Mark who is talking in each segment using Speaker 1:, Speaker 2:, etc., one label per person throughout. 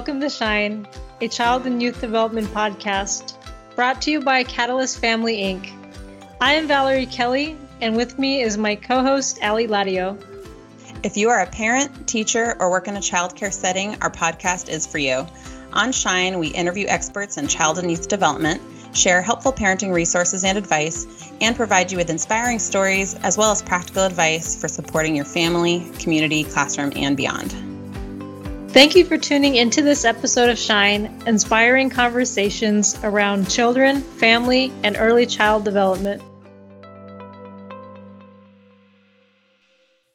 Speaker 1: welcome to Shine, a child and youth development podcast brought to you by Catalyst Family Inc. I am Valerie Kelly, and with me is my co host, Ali Ladio.
Speaker 2: If you are a parent, teacher, or work in a childcare setting, our podcast is for you. On Shine, we interview experts in child and youth development, share helpful parenting resources and advice, and provide you with inspiring stories as well as practical advice for supporting your family, community, classroom, and beyond.
Speaker 1: Thank you for tuning into this episode of Shine, inspiring conversations around children, family, and early child development.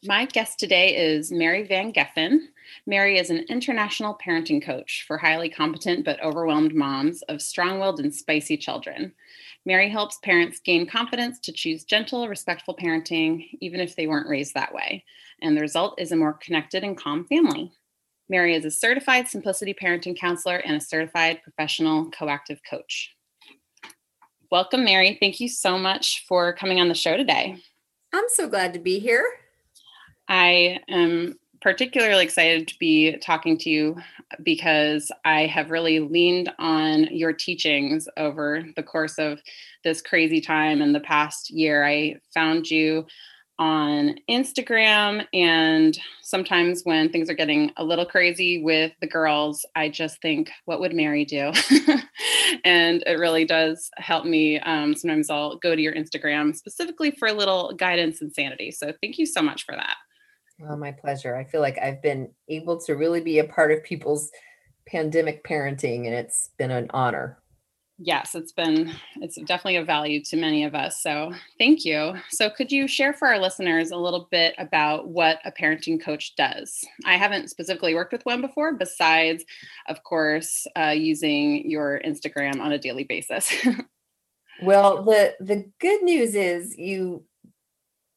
Speaker 2: My guest today is Mary Van Geffen. Mary is an international parenting coach for highly competent but overwhelmed moms of strong willed and spicy children. Mary helps parents gain confidence to choose gentle, respectful parenting, even if they weren't raised that way. And the result is a more connected and calm family. Mary is a certified simplicity parenting counselor and a certified professional coactive coach. Welcome, Mary. Thank you so much for coming on the show today.
Speaker 3: I'm so glad to be here.
Speaker 2: I am particularly excited to be talking to you because I have really leaned on your teachings over the course of this crazy time in the past year. I found you on Instagram. And sometimes when things are getting a little crazy with the girls, I just think, what would Mary do? and it really does help me. Um, sometimes I'll go to your Instagram specifically for a little guidance and sanity. So thank you so much for that.
Speaker 3: Oh, my pleasure. I feel like I've been able to really be a part of people's pandemic parenting, and it's been an honor
Speaker 2: yes it's been it's definitely a value to many of us so thank you. So could you share for our listeners a little bit about what a parenting coach does? I haven't specifically worked with one before besides of course uh, using your instagram on a daily basis.
Speaker 3: Well the the good news is you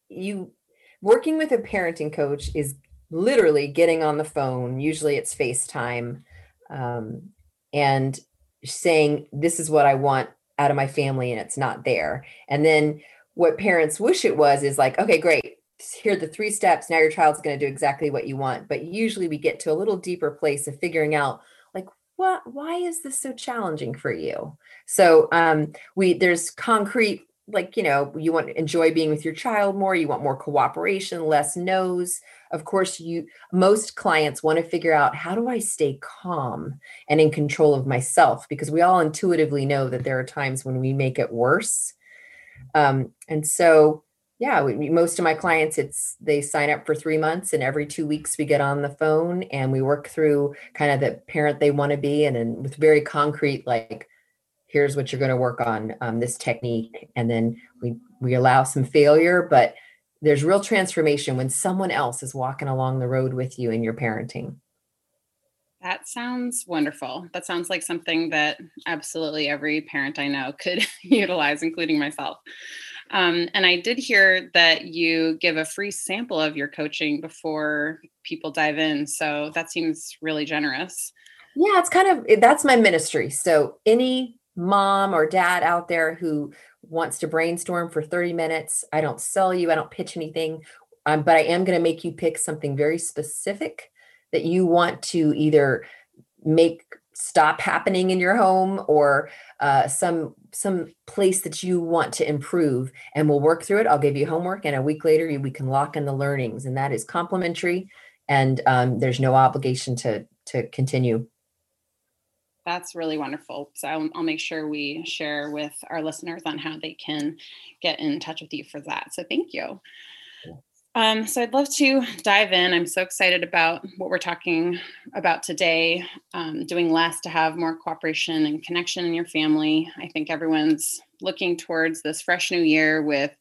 Speaker 3: you working with a parenting coach is literally getting on the phone usually it's facetime um, and saying this is what i want out of my family and it's not there. And then what parents wish it was is like okay great. Here are the three steps. Now your child's going to do exactly what you want. But usually we get to a little deeper place of figuring out like what why is this so challenging for you? So um we there's concrete like you know you want to enjoy being with your child more you want more cooperation less no's of course you most clients want to figure out how do i stay calm and in control of myself? Because we all intuitively know that there are times when we make it worse. Um, and so yeah we, most of my clients it's they sign up for three months and every two weeks we get on the phone and we work through kind of the parent they want to be and then with very concrete like here's what you're going to work on um, this technique and then we we allow some failure but there's real transformation when someone else is walking along the road with you in your parenting.
Speaker 2: That sounds wonderful. That sounds like something that absolutely every parent I know could utilize, including myself. Um, and I did hear that you give a free sample of your coaching before people dive in. So that seems really generous.
Speaker 3: Yeah, it's kind of that's my ministry. So any mom or dad out there who wants to brainstorm for 30 minutes. I don't sell you, I don't pitch anything, um, but I am going to make you pick something very specific that you want to either make stop happening in your home or uh, some some place that you want to improve and we'll work through it i'll give you homework and a week later we can lock in the learnings and that is complimentary and um, there's no obligation to to continue
Speaker 2: that's really wonderful. So I'll, I'll, make sure we share with our listeners on how they can get in touch with you for that. So thank you. Um, so I'd love to dive in. I'm so excited about what we're talking about today. Um, doing less to have more cooperation and connection in your family. I think everyone's looking towards this fresh new year with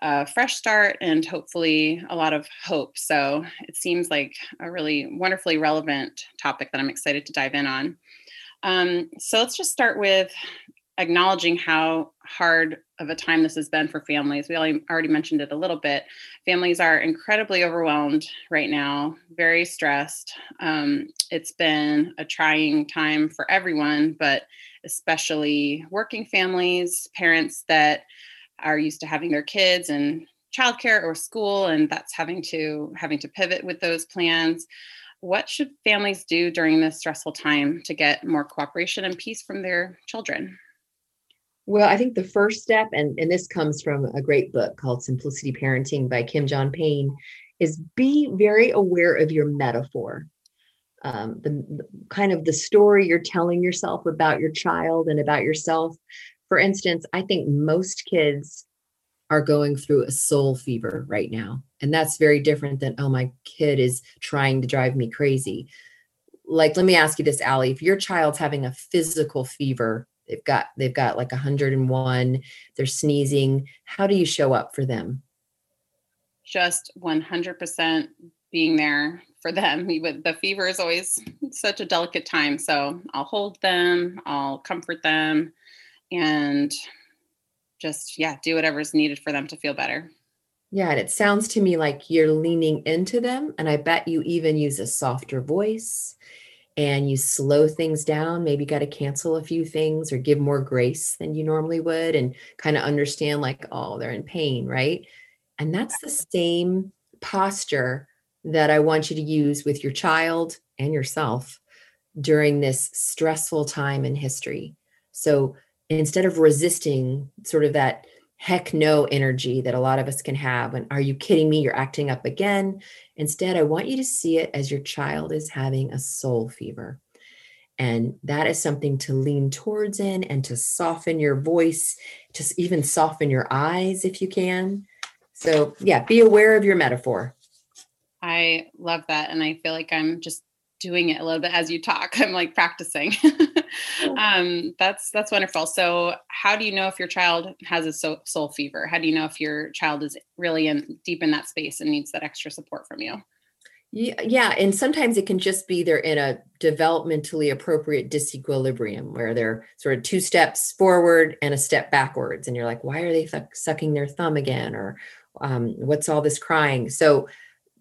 Speaker 2: a fresh start and hopefully a lot of hope. So it seems like a really wonderfully relevant topic that I'm excited to dive in on. Um, so let's just start with acknowledging how hard of a time this has been for families. We already mentioned it a little bit. Families are incredibly overwhelmed right now, very stressed. Um, it's been a trying time for everyone, but especially working families, parents that are used to having their kids in childcare or school, and that's having to having to pivot with those plans. What should families do during this stressful time to get more cooperation and peace from their children?
Speaker 3: Well, I think the first step, and, and this comes from a great book called Simplicity Parenting by Kim John Payne, is be very aware of your metaphor. Um, the, the kind of the story you're telling yourself about your child and about yourself. For instance, I think most kids are going through a soul fever right now. And that's very different than, oh, my kid is trying to drive me crazy. Like, let me ask you this, Allie. If your child's having a physical fever, they've got they've got like 101, they're sneezing, how do you show up for them?
Speaker 2: Just 100% being there for them. The fever is always such a delicate time. So I'll hold them, I'll comfort them, and just yeah do whatever is needed for them to feel better.
Speaker 3: Yeah and it sounds to me like you're leaning into them and i bet you even use a softer voice and you slow things down maybe got to cancel a few things or give more grace than you normally would and kind of understand like oh they're in pain right? And that's the same posture that i want you to use with your child and yourself during this stressful time in history. So instead of resisting sort of that heck no energy that a lot of us can have and are you kidding me? You're acting up again. Instead i want you to see it as your child is having a soul fever. And that is something to lean towards in and to soften your voice just even soften your eyes if you can. So yeah be aware of your metaphor.
Speaker 2: I love that and i feel like i'm just doing it a little bit as you talk i'm like practicing um, that's that's wonderful. So, how do you know if your child has a soul fever? How do you know if your child is really in deep in that space and needs that extra support from you?
Speaker 3: Yeah, yeah, and sometimes it can just be they're in a developmentally appropriate disequilibrium where they're sort of two steps forward and a step backwards, and you're like, why are they th- sucking their thumb again, or um, what's all this crying? So,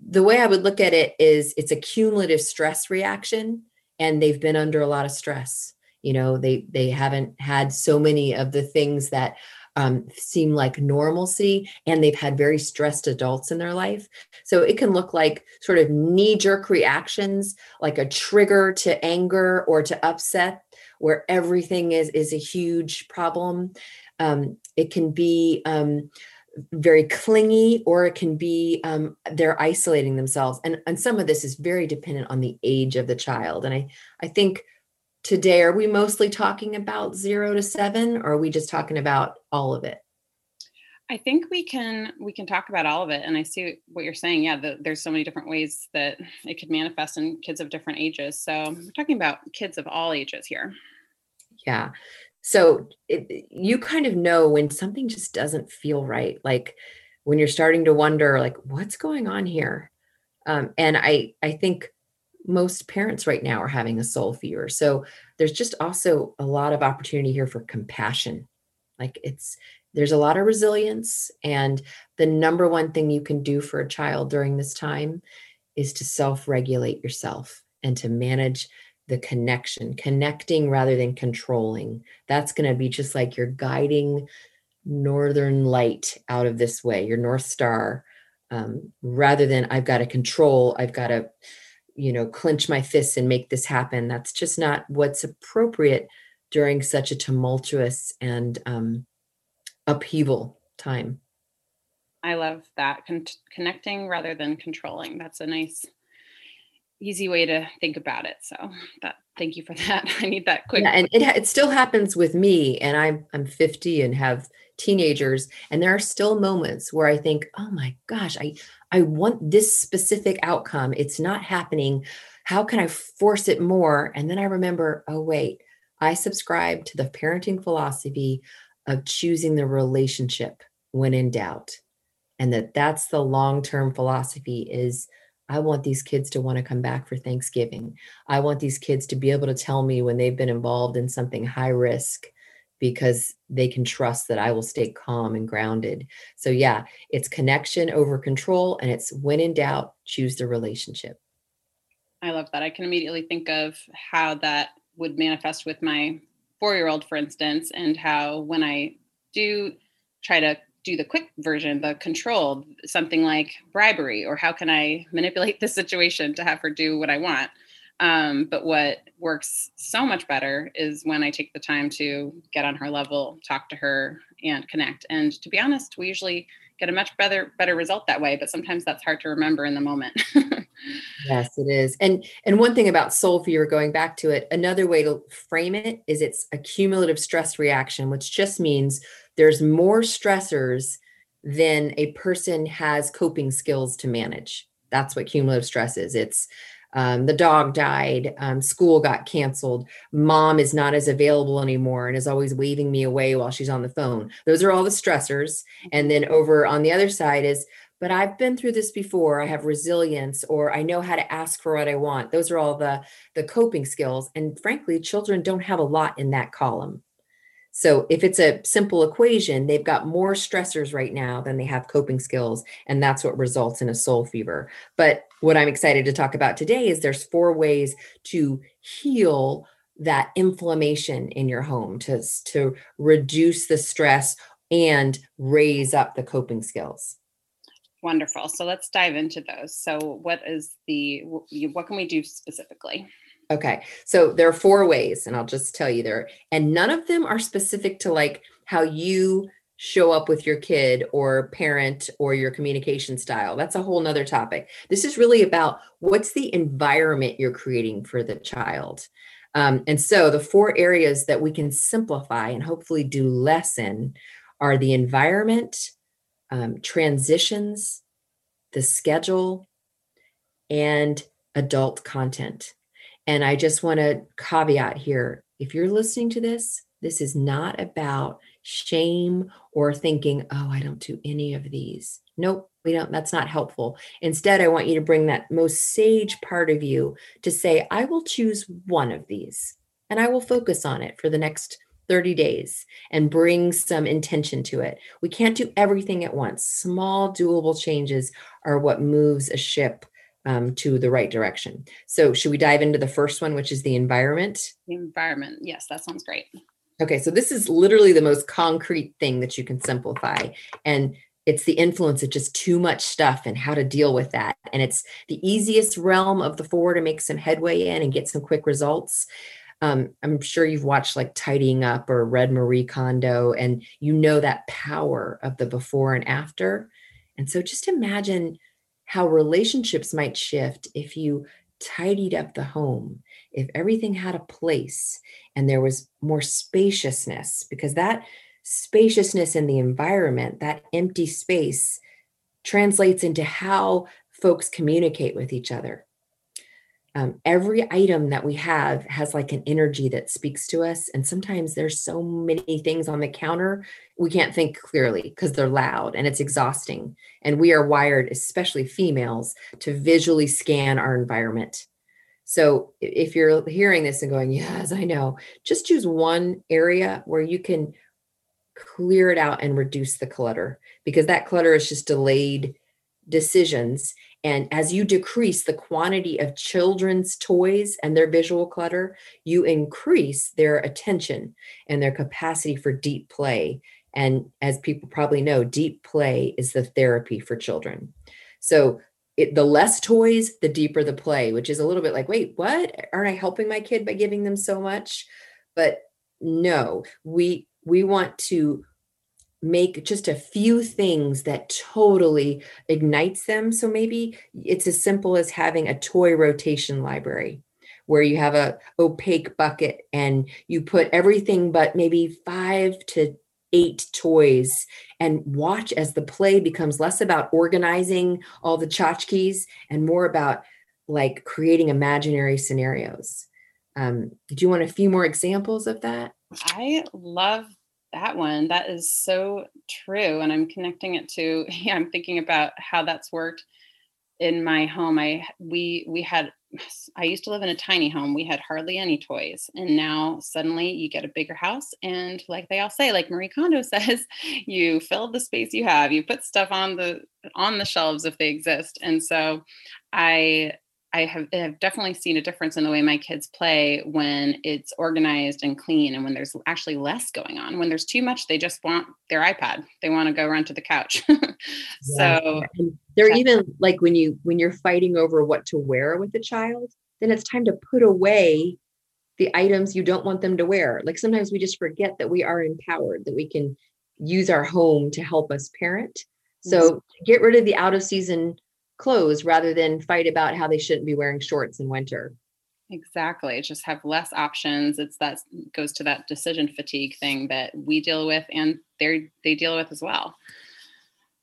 Speaker 3: the way I would look at it is it's a cumulative stress reaction, and they've been under a lot of stress. You know they they haven't had so many of the things that um, seem like normalcy and they've had very stressed adults in their life. So it can look like sort of knee-jerk reactions like a trigger to anger or to upset where everything is is a huge problem. Um, it can be um, very clingy or it can be um, they're isolating themselves. And, and some of this is very dependent on the age of the child. And i i think today are we mostly talking about zero to seven or are we just talking about all of it?
Speaker 2: I think we can we can talk about all of it. And i see what you're saying. Yeah the, there's so many different ways that it could manifest in kids of different ages. So we're talking about kids of all ages here.
Speaker 3: Yeah so it, you kind of know when something just doesn't feel right like when you're starting to wonder like what's going on here um, and i i think most parents right now are having a soul fever. So there's just also a lot of opportunity here for compassion. Like it's there's a lot of resilience and the number one thing you can do for a child during this time is to self-regulate yourself and to manage the connection, connecting rather than controlling. That's going to be just like your guiding northern light out of this way, your north star, um, rather than I've got to control, I've got to you know clench my fists and make this happen that's just not what's appropriate during such a tumultuous and um, upheaval time
Speaker 2: i love that Con- connecting rather than controlling that's a nice easy way to think about it so that thank you for that i need that quick
Speaker 3: yeah, and it, it still happens with me and i'm i'm 50 and have teenagers and there are still moments where i think oh my gosh i i want this specific outcome. It's not happening. How can i force it more? And then i remember oh wait i subscribe to the parenting philosophy of choosing the relationship when in doubt and that that's the long-term philosophy is I want these kids to want to come back for Thanksgiving. I want these kids to be able to tell me when they've been involved in something high risk because they can trust that I will stay calm and grounded. So, yeah, it's connection over control, and it's when in doubt, choose the relationship.
Speaker 2: I love that. I can immediately think of how that would manifest with my four year old, for instance, and how when I do try to do the quick version, the controlled, something like bribery, or how can I manipulate the situation to have her do what I want. Um, but what works so much better is when I take the time to get on her level, talk to her, and connect. And to be honest, we usually get a much better better result that way. But sometimes that's hard to remember in the moment.
Speaker 3: yes, it is. And and one thing about soul fever, going back to it, another way to frame it is it's a cumulative stress reaction, which just means there's more stressors than a person has coping skills to manage. That's what cumulative stress is. It's um, the dog died, um, school got canceled, mom is not as available anymore and is always waving me away while she's on the phone. Those are all the stressors. And then over on the other side is, but I've been through this before. I have resilience, or I know how to ask for what I want. Those are all the the coping skills. And frankly, children don't have a lot in that column. So if it's a simple equation, they've got more stressors right now than they have coping skills. And that's what results in a soul fever. But what I'm excited to talk about today is there's four ways to heal that inflammation in your home to, to reduce the stress and raise up the coping skills.
Speaker 2: Wonderful. So let's dive into those. So what is the what can we do specifically?
Speaker 3: Okay. So there are four ways, and I'll just tell you there, and none of them are specific to like how you show up with your kid or parent or your communication style. That's a whole nother topic. This is really about what's the environment you're creating for the child. Um, and so the four areas that we can simplify and hopefully do less in are the environment, um, transitions, the schedule, and adult content. And I just want to caveat here if you're listening to this, this is not about shame or thinking, oh, I don't do any of these. Nope, we don't. That's not helpful. Instead, I want you to bring that most sage part of you to say, I will choose one of these and I will focus on it for the next 30 days and bring some intention to it. We can't do everything at once. Small, doable changes are what moves a ship um, to the right direction. So, should we dive into the first one, which is the environment?
Speaker 2: The environment. Yes, that sounds great.
Speaker 3: Okay, so this is literally the most concrete thing that you can simplify. And it's the influence of just too much stuff and how to deal with that. And it's the easiest realm of the four to make some headway in and get some quick results. Um, I'm sure you've watched like Tidying Up or read Marie Kondo, and you know that power of the before and after. And so just imagine how relationships might shift if you tidied up the home, if everything had a place and there was more spaciousness, because that spaciousness in the environment, that empty space, translates into how folks communicate with each other um, every item that we have has like an energy that speaks to us and sometimes there's so many things on the counter we can't think clearly because they're loud and it's exhausting. And we are wired especially females to visually scan our environment. So if you're hearing this and going yes i know just choose one area where you can clear it out and reduce the clutter because that clutter is just delayed decisions and as you decrease the quantity of children's toys and their visual clutter, you increase their attention and their capacity for deep play. And as people probably know, deep play is the therapy for children. So it, the less toys, the deeper the play, which is a little bit like, wait, what? Aren't I helping my kid by giving them so much? But no, we we want to make just a few things that totally ignites them. So maybe it's as simple as having a toy rotation library where you have a opaque bucket and you put everything but maybe 5 to 8 toys and watch as the play becomes less about organizing all the tchotchkes and more about like creating imaginary scenarios. Um, do you want a few more examples of that?
Speaker 2: I love that one that is so true and i'm connecting it to yeah i'm thinking about how that's worked in my home i we we had i used to live in a tiny home we had hardly any toys and now suddenly you get a bigger house and like they all say like marie kondo says you fill the space you have you put stuff on the on the shelves if they exist and so i I have, have, definitely seen a difference in the way my kids play when it's organized and clean and when there's actually less going on. When there's too much, they just want their iPad. They want to go run to the couch. so
Speaker 3: and they're even like when you when you're fighting over what to wear with the child, then it's time to put away the items you don't want them to wear. Like sometimes we just forget that we are empowered, that we can use our home to help us parent. So get rid of the out of season clothes rather than fight about how they shouldn't be wearing shorts in winter.
Speaker 2: Exactly. Just have less options. It's that goes to that decision fatigue thing that we deal with and they they deal with as well.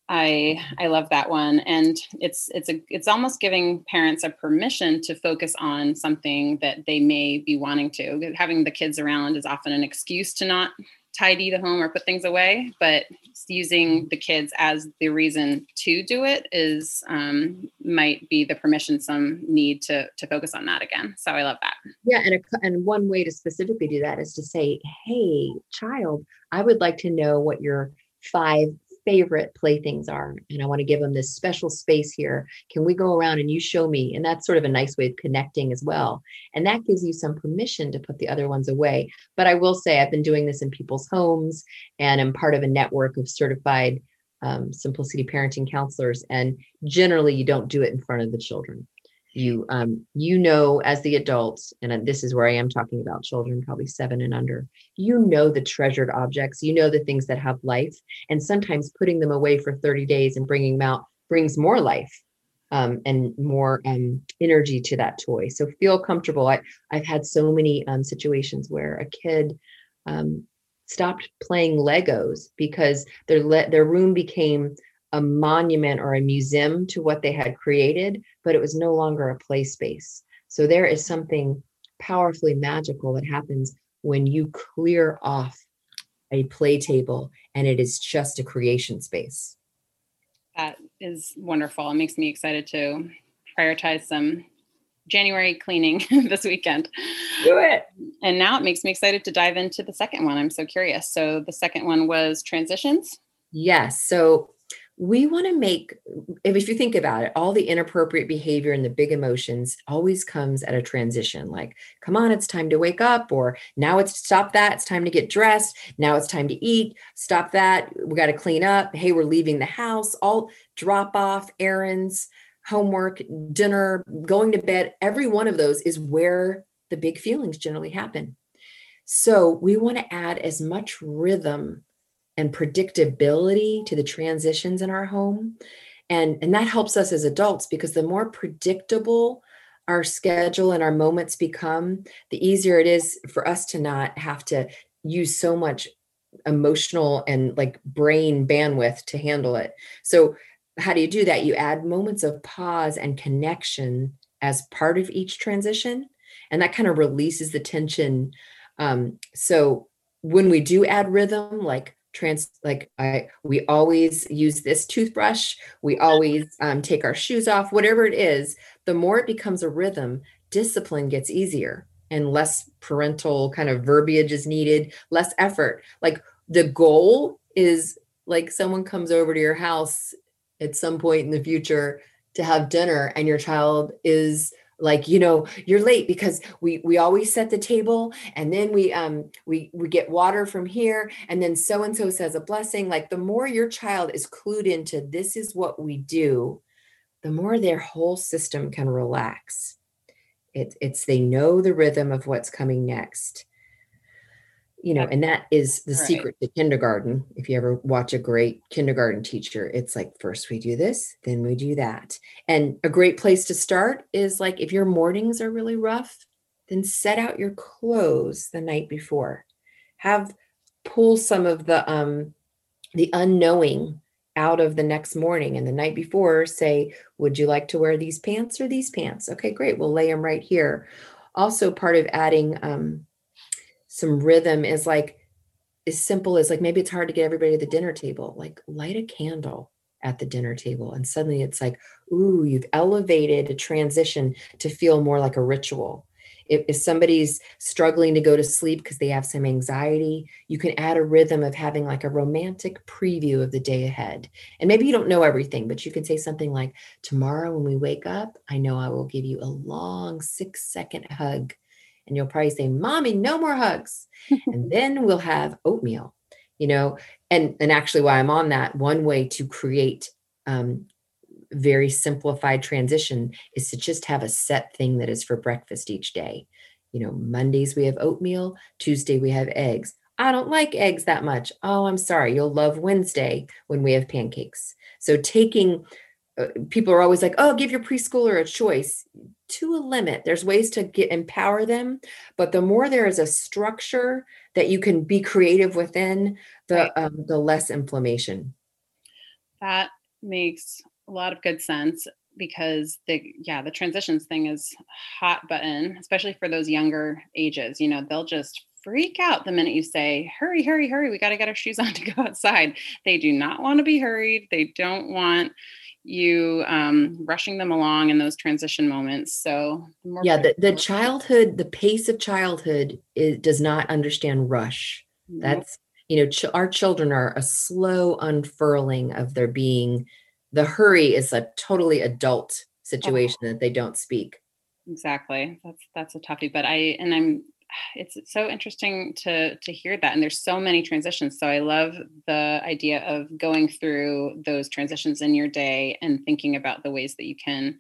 Speaker 2: I I love that one and it's it's a it's almost giving parents a permission to focus on something that they may be wanting to. Having the kids around is often an excuse to not tidy the home or put things away, but using the kids as the reason to do it is um, might be the permission some need to to focus on that again. So I love that.
Speaker 3: Yeah, and a, and one way to specifically do that is to say, "Hey, child, I would like to know what your five favorite playthings are and i want to give them this special space here. Can we go around and you show me? And that's sort of a nice way of connecting as well. And that gives you some permission to put the other ones away. But i will say i've been doing this in people's homes and i'm part of a network of certified um, simplicity parenting counselors and generally you don't do it in front of the children you um, you know as the adults and this is where i am talking about children probably seven and under you know the treasured objects you know the things that have life and sometimes putting them away for 30 days and bringing them out brings more life um, and more um, energy to that toy. So feel comfortable. I, i've had so many um, situations where a kid um, stopped playing legos because their le- their room became a monument or a museum to what they had created, but it was no longer a play space. So there is something powerfully magical that happens when you clear off a play table and it is just a creation space.
Speaker 2: That is wonderful. It makes me excited to prioritize some January cleaning this weekend.
Speaker 3: Do it.
Speaker 2: And now it makes me excited to dive into the second one. I'm so curious. So the second one was transitions.
Speaker 3: Yes. So we want to make if you think about it all the inappropriate behavior and the big emotions always comes at a transition like come on it's time to wake up or now it's stop that it's time to get dressed now it's time to eat stop that we got to clean up hey we're leaving the house all drop off errands homework dinner going to bed every one of those is where the big feelings generally happen. So we want to add as much rhythm and predictability to the transitions in our home. And and that helps us as adults because the more predictable our schedule and our moments become the easier it is for us to not have to use so much emotional and like brain bandwidth to handle it. So how do you do that? You add moments of pause and connection as part of each transition and that kind of releases the tension. Um, so when we do add rhythm like trans like i we always use this toothbrush. We always um, take our shoes off whatever it is. The more it becomes a rhythm discipline gets easier and less parental kind of verbiage is needed less effort. Like the goal is like someone comes over to your house at some point in the future to have dinner and your child is like you know you're late because we we always set the table and then we um we we get water from here and then so and so says a blessing. Like the more your child is clued into this is what we do the more their whole system can relax. It, it's they know the rhythm of what's coming next you know, and that is the right. secret to kindergarten. If you ever watch a great kindergarten teacher, it's like first we do this, then we do that. And a great place to start is like if your mornings are really rough, then set out your clothes the night before. Have pull some of the um the unknowing out of the next morning and the night before say, would you like to wear these pants or these pants? Okay, great. We'll lay them right here. Also part of adding um some rhythm is like as simple as like maybe it's hard to get everybody to the dinner table like light a candle at the dinner table and suddenly it's like ooh you've elevated a transition to feel more like a ritual if, if somebody's struggling to go to sleep because they have some anxiety, you can add a rhythm of having like a romantic preview of the day ahead. And maybe you don't know everything, but you can say something like, Tomorrow when we wake up, I know I will give you a long six second hug. And you'll probably say, Mommy, no more hugs. and then we'll have oatmeal, you know. And, and actually, while I'm on that, one way to create um, very simplified transition is to just have a set thing that is for breakfast each day. You know, Mondays we have oatmeal, Tuesday we have eggs. I don't like eggs that much. Oh, I'm sorry. You'll love Wednesday when we have pancakes. So taking uh, people are always like, "Oh, give your preschooler a choice." To a limit, there's ways to get empower them, but the more there is a structure that you can be creative within, the right. um, the less inflammation.
Speaker 2: That makes a lot of good sense because the yeah the transitions thing is hot button especially for those younger ages you know they'll just freak out the minute you say hurry hurry hurry we got to get our shoes on to go outside they do not want to be hurried they don't want you um, rushing them along in those transition moments so
Speaker 3: yeah the, the childhood the pace of childhood is, does not understand rush. Nope. that's you know ch- our children are a slow unfurling of their being. The hurry is a totally adult situation oh. that they don't speak.
Speaker 2: Exactly. That's that's a toughie but i and i'm it's so interesting to to hear that and there's so many transitions so i love the idea of going through those transitions in your day and thinking about the ways that you can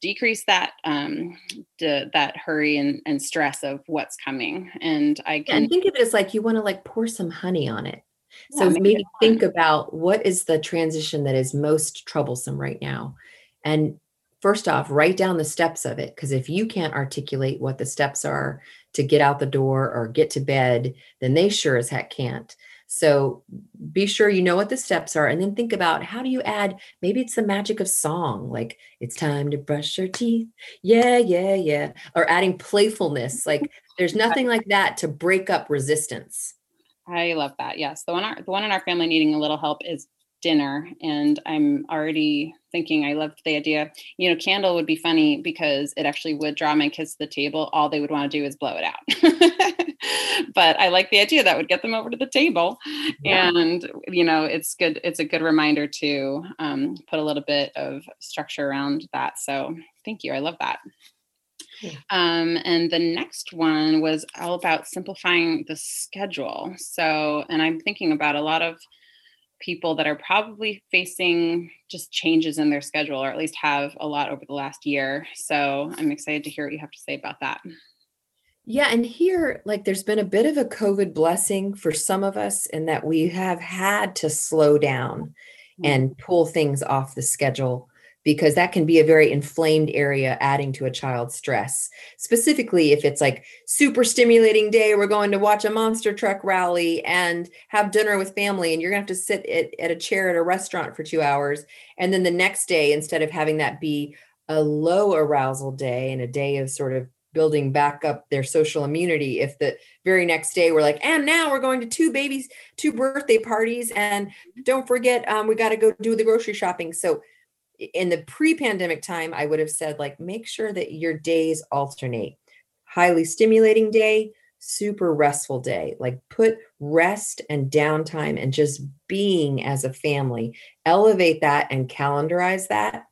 Speaker 2: decrease that um the, that hurry and, and stress of what's coming and i can
Speaker 3: and think of it as like you want to like pour some honey on it so maybe think about what is the transition that is most troublesome right now. And first off, write down the steps of it. Because if you can't articulate what the steps are to get out the door or get to bed, then they sure as heck can't. So be sure you know what the steps are and then think about how do you add maybe it's the magic of song like it's time to brush your teeth. Yeah, yeah, yeah. Or adding playfulness. Like there's nothing like that to break up resistance.
Speaker 2: I love that. Yes, the one our, the one in our family needing a little help is dinner, and I'm already thinking. I loved the idea. You know, candle would be funny because it actually would draw my kids to the table. All they would want to do is blow it out. but I like the idea that would get them over to the table, yeah. and you know, it's good. It's a good reminder to um, put a little bit of structure around that. So thank you. I love that. Um, and the next one was all about simplifying the schedule. So, and I'm thinking about a lot of people that are probably facing just changes in their schedule, or at least have a lot over the last year. So I'm excited to hear what you have to say about that.
Speaker 3: Yeah, and here, like, there's been a bit of a COVID blessing for some of us in that we have had to slow down mm-hmm. and pull things off the schedule because that can be a very inflamed area adding to a child's stress. Specifically if it's like super stimulating day we're going to watch a monster truck rally and have dinner with family and you're going to have to sit at, at a chair at a restaurant for two hours and then the next day instead of having that be a low arousal day and a day of sort of building back up their social immunity if the very next day we're like and now we're going to two babies two birthday parties and don't forget um, we got to go do the grocery shopping. So in the pre-pandemic time i would have said like make sure that your days alternate. Highly stimulating day super restful day. Like put rest and downtime and just being as a family. Elevate that and calendarize that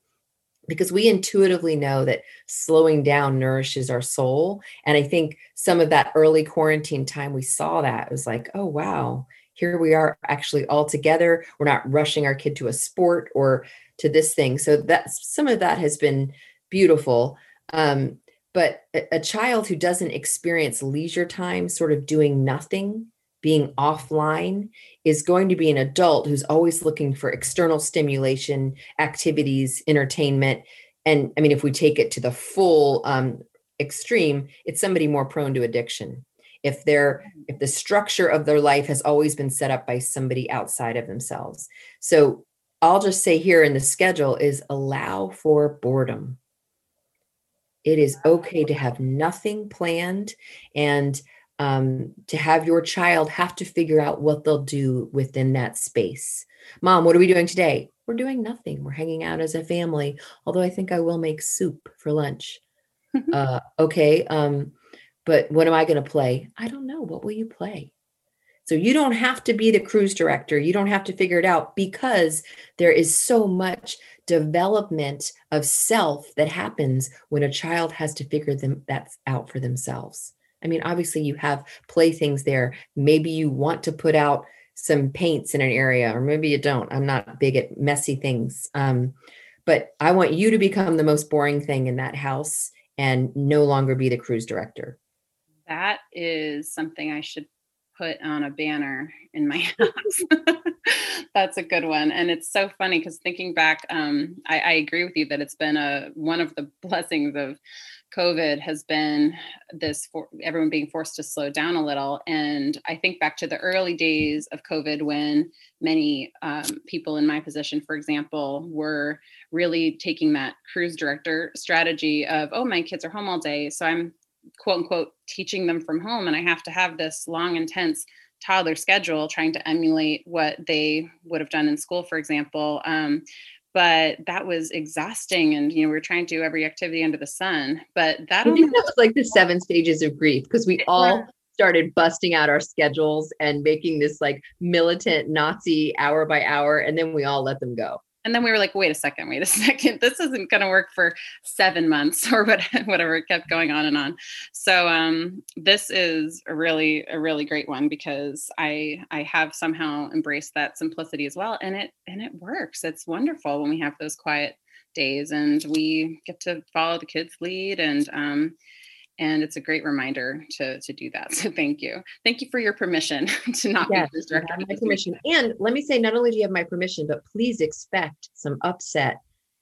Speaker 3: because we intuitively know that slowing down nourishes our soul. And i think some of that early quarantine time we saw that. It was like oh wow here we are actually all together. We're not rushing our kid to a sport or to this thing. So that some of that has been beautiful. Um, but a, a child who doesn't experience leisure time sort of doing nothing being offline is going to be an adult who's always looking for external stimulation activities entertainment. And i mean if we take it to the full um, extreme it's somebody more prone to addiction if they're if the structure of their life has always been set up by somebody outside of themselves so I'll just say here in the schedule is allow for boredom. It is okay to have nothing planned and um, to have your child have to figure out what they'll do within that space. Mom, what are we doing today? We're doing nothing. We're hanging out as a family, although I think I will make soup for lunch. uh, okay, um, but what am I going to play? I don't know. What will you play? So you don't have to be the cruise director. You don't have to figure it out because there is so much development of self that happens when a child has to figure them that out for themselves. I mean, obviously you have playthings there. Maybe you want to put out some paints in an area, or maybe you don't. I'm not big at messy things. Um, but I want you to become the most boring thing in that house and no longer be the cruise director.
Speaker 2: That is something I should put on a banner in my house. That's a good one. And it's so funny because thinking back, um, I, I, agree with you that it's been a one of the blessings of COVID has been this for everyone being forced to slow down a little. And I think back to the early days of COVID when many um, people in my position, for example, were really taking that cruise director strategy of, oh, my kids are home all day. So I'm quote unquote teaching them from home and i have to have this long intense toddler schedule trying to emulate what they would have done in school for example. Um, but that was exhausting and you know we are trying to do every activity under the sun but that,
Speaker 3: only- that was like the seven stages of grief? Because we all started busting out our schedules and making this like militant nazi hour by hour and then we all let them go
Speaker 2: and then we were like wait a second wait a second. This isn't going to work for seven months or whatever it kept going on and on. So um, this is a really a really great one because i i have somehow embraced that simplicity as well and it and it works. It's wonderful when we have those quiet days and we get to follow the kids lead and um, and it's a great reminder to to do that. So thank you, thank you for your permission to not yes, be director.
Speaker 3: My permission, and let me say, not only do you have my permission, but please expect some upset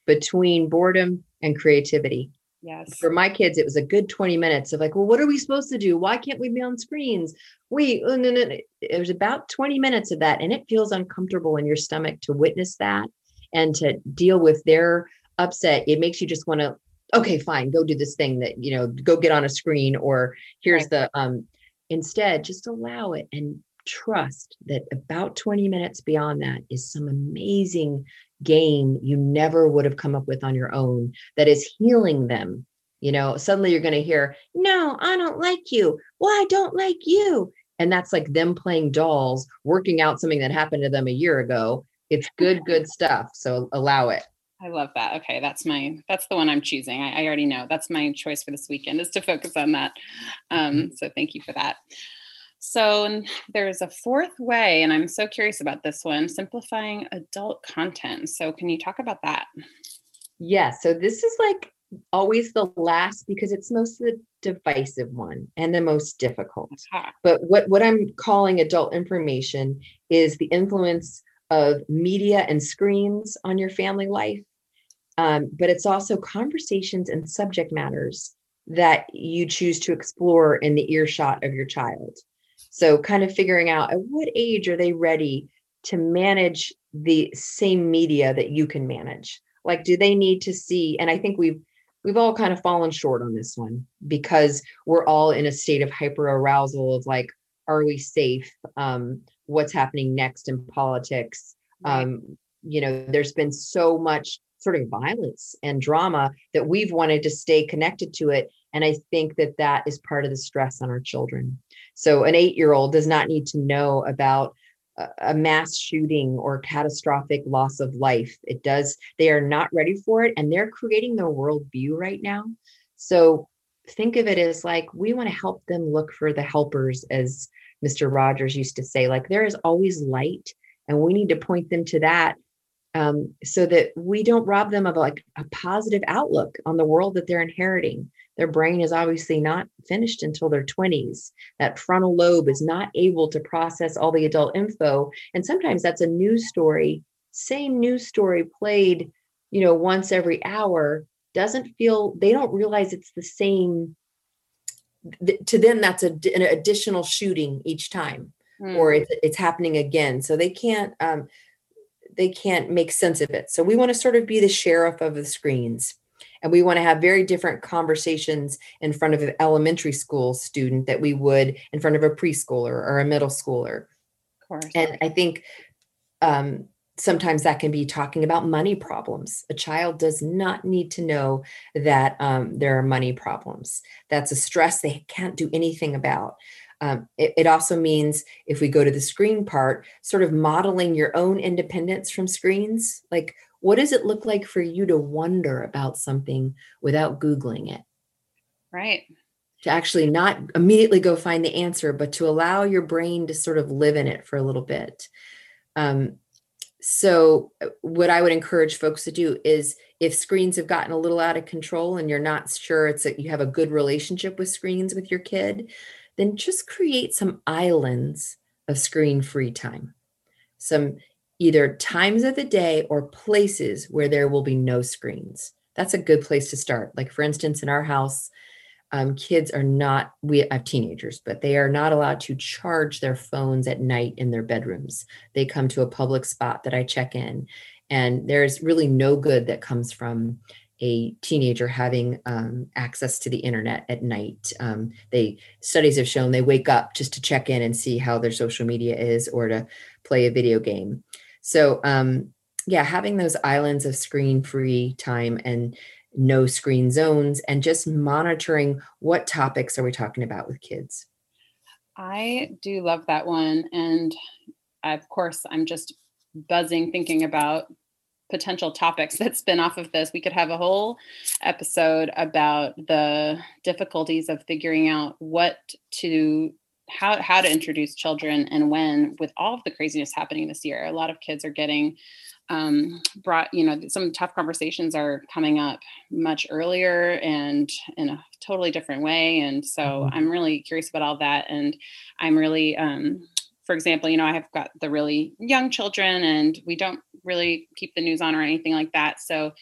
Speaker 3: between boredom and creativity.
Speaker 2: Yes.
Speaker 3: For my kids, it was a good 20 minutes of like, well, what are we supposed to do? Why can't we be on screens? We, oh, no, no, no. it was about 20 minutes of that. And it feels uncomfortable in your stomach to witness that and to deal with their upset. It makes you just want to okay fine go do this thing that you know go get on a screen or here's right. the um instead just allow it and trust that about 20 minutes beyond that is some amazing game you never would have come up with on your own that is healing them you know? Suddenly you're going to hear no i don't like you. Well i don't like you. And that's like them playing dolls working out something that happened to them a year ago. It's good good stuff so allow it
Speaker 2: I love that. Okay, that's my that's the one I'm choosing. I, I, already know that's my choice for this weekend is to focus on that. Um, mm-hmm. so thank you for that. So there's a fourth way, and I'm so curious about this one: simplifying adult content. So can you talk about that?
Speaker 3: Yeah. So this is like always the last because it's most the divisive one and the most difficult. Uh-huh. But what what I'm calling adult information is the influence of media and screens on your family life um, but it's also conversations and subject matters that you choose to explore in the earshot of your child. So, kind of figuring out at what age are they ready to manage the same media that you can manage? Like, do they need to see? And I think we've we've all kind of fallen short on this one because we're all in a state of hyper arousal of like, are we safe? Um, what's happening next in politics? Um, you know, there's been so much sort of violence and drama that we've wanted to stay connected to it. And i think that that is part of the stress on our children. So an 8 year old does not need to know about a mass shooting or catastrophic loss of life. It does they are not ready for it and they're creating their worldview right now. So think of it as like we want to help them look for the helpers as mr rogers used to say like there is always light and we need to point them to that um, so that we don't rob them of like a positive outlook on the world that they're inheriting. Their brain is obviously not finished until their 20s. That frontal lobe is not able to process all the adult info. And sometimes that's a news story, same news story played, you know, once every hour, doesn't feel, they don't realize it's the same. To them, that's a, an additional shooting each time, mm. or it's, it's happening again. So they can't, um, they can't make sense of it. So we want to sort of be the sheriff of the screens. And we want to have very different conversations in front of an elementary school student that we would in front of a preschooler or a middle schooler.
Speaker 2: Of course.
Speaker 3: And I think um, sometimes that can be talking about money problems. A child does not need to know that um, there are money problems. That's a stress they can't do anything about. Um, it, it, also means if we go to the screen part, sort of modeling your own independence from screens. Like, what does it look like for you to wonder about something without Googling it?
Speaker 2: Right.
Speaker 3: To actually not immediately go find the answer, but to allow your brain to sort of live in it for a little bit. Um, so, uh, what I would encourage folks to do is if screens have gotten a little out of control and you're not sure it's that you have a good relationship with screens with your kid, then just create some islands of screen free time. Some either times of the day or places where there will be no screens. That's a good place to start. Like, for instance, in our house, um, kids are not, we have teenagers, but they are not allowed to charge their phones at night in their bedrooms. They come to a public spot that I check in. And there's really no good that comes from a teenager having um, access to the internet at night. Um, they studies have shown they wake up just to check in and see how their social media is or to play a video game. So um, yeah, having those islands of screen-free time and no screen zones and just monitoring what topics are we talking about with kids.
Speaker 2: I do love that one, and of course, I'm just buzzing thinking about potential topics that spin off of this. We could have a whole episode about the difficulties of figuring out what to how how to introduce children and when with all of the craziness happening this year. A lot of kids are getting um, brought, you know, some tough conversations are coming up much earlier and in a totally different way. And so mm-hmm. I'm really curious about all that. And I'm really um, for example, you know, I have got the really young children and we don't really keep the news on or anything like that. So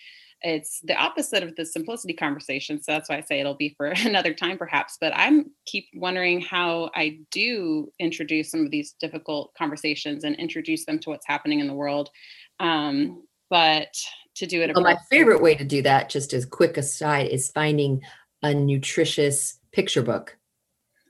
Speaker 2: it's the opposite of the simplicity conversation. So that's why I say it'll be for another time perhaps. But I'm keep wondering how I do introduce some of these difficult conversations and introduce them to what's happening in the world. Um, but to do it
Speaker 3: well, my favorite way to do that, just as quick aside, is finding a nutritious picture book.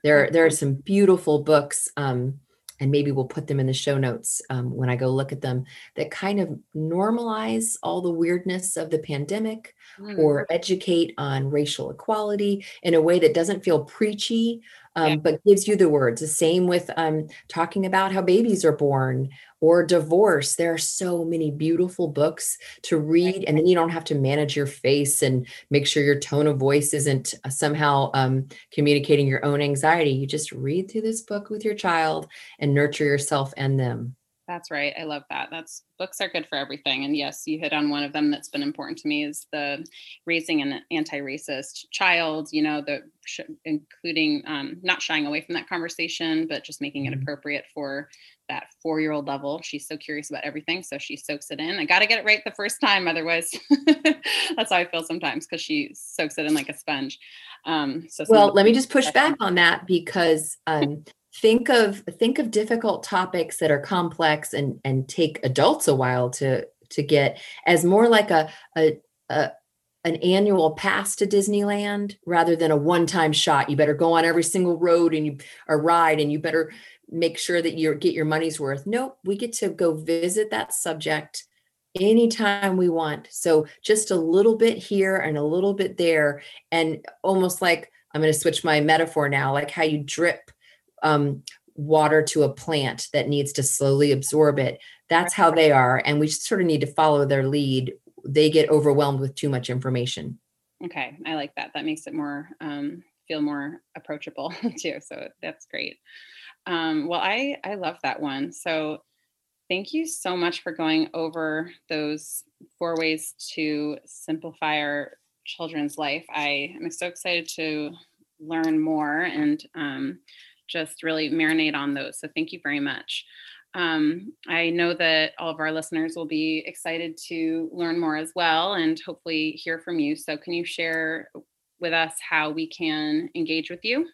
Speaker 3: There, there are some beautiful books. Um, and maybe we'll put them in the show notes um, when I go look at them, that kind of normalize all the weirdness of the pandemic mm. or educate on racial equality in a way that doesn't feel preachy, um, yeah. but gives you the words. The same with um, talking about how babies are born or divorce. There are so many beautiful books to read, and then you don't have to manage your face and make sure your tone of voice isn't uh, somehow um, communicating your own anxiety. You just read through this book with your child and nurture yourself and them.
Speaker 2: That's right. I love that. That's books are good for everything. And yes, you hit on one of them that's been important to me is the raising an anti-racist child. You know, the including um, not shying away from that conversation, but just making it mm-hmm. appropriate for that four-year-old level. She's so curious about everything, so she soaks it in. I got to get it right the first time, otherwise, that's how I feel sometimes because she soaks it in like a sponge. Um,
Speaker 3: so well, let me just push back on that because um, think of think of difficult topics that are complex and and take adults a while to to get as more like a a, a an annual pass to Disneyland rather than a one-time shot. You better go on every single road and you a ride and you better make sure that you get your money's worth. Nope, we get to go visit that subject anytime we want. So just a little bit here and a little bit there and almost like I'm going to switch my metaphor now like how you drip um, water to a plant that needs to slowly absorb it. That's how they are. And we sort of need to follow their lead. They get overwhelmed with too much information.
Speaker 2: Okay. I like that. That makes it more, um, feel more approachable too. So that's great. Um, well, I, I love that one. So thank you so much for going over those four ways to simplify our children's life. I am so excited to learn more and um, just really marinate on those. So thank you very much. Um, I know that all of our listeners will be excited to learn more as well and hopefully hear from you. So, can you share with us how we can engage with you?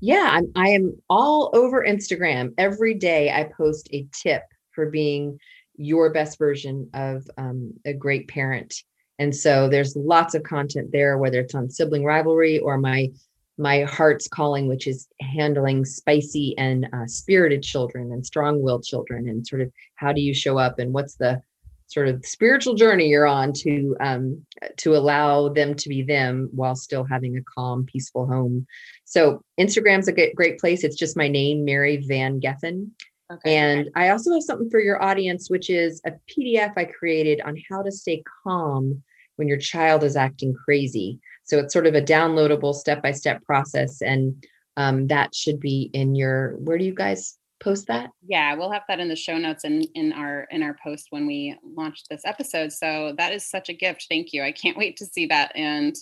Speaker 3: Yeah, I'm, I am all over Instagram. Every day I post a tip for being your best version of um, a great parent. And so there's lots of content there, whether it's on sibling rivalry or my my heart's calling, which is handling spicy and uh, spirited children and strong-willed children, and sort of how do you show up and what's the sort of spiritual journey you're on to um, to allow them to be them while still having a calm, peaceful home. So Instagram's a great place. It's just my name, Mary Van Geffen. Okay. And I also have something for your audience, which is a PDF I created on how to stay calm when your child is acting crazy. So it's sort of a downloadable step by step process. And um, that should be in your, where do you guys post that?
Speaker 2: Yeah, we'll have that in the show notes and in, our in our post when we launch this episode. So that is such a gift. Thank you. I can't wait to see that and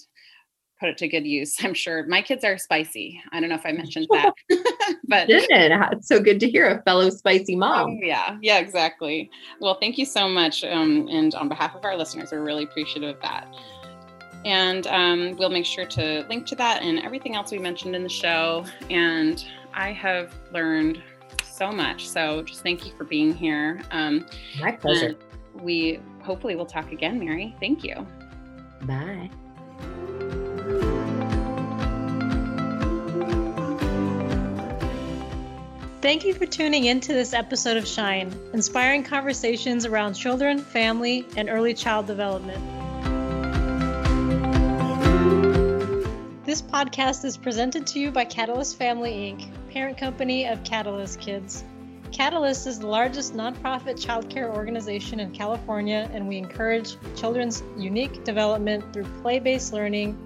Speaker 2: put it to good use. I'm sure my kids are spicy. I don't know if I mentioned that, but
Speaker 3: it's so good to hear a fellow spicy mom.
Speaker 2: Oh, yeah, yeah, exactly. Well, thank you so much. Um, and on behalf of our listeners, we're really appreciative of that. And um, we'll make sure to link to that and everything else we mentioned in the show. And I have learned so much. So just thank you for being here. Um,
Speaker 3: My pleasure.
Speaker 2: We hopefully will talk again, Mary. Thank you.
Speaker 3: Bye.
Speaker 1: Thank you for tuning in to this episode of Shine, inspiring conversations around children, family, and early child development. This podcast is presented to you by Catalyst Family Inc., parent company of Catalyst Kids. Catalyst is the largest nonprofit childcare organization in California, and we encourage children's unique development through play based learning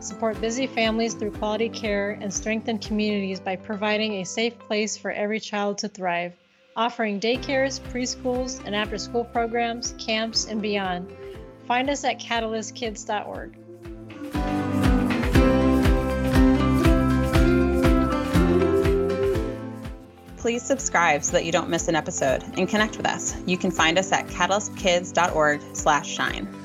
Speaker 1: support busy families through quality care, and strengthen communities by providing a safe place for every child to thrive, offering daycares, preschools, and after school programs, camps, and beyond. Find us at catalystkids.org.
Speaker 2: Please subscribe so that you don't miss an episode and connect with us. You can find us at catalystkids.org/shine.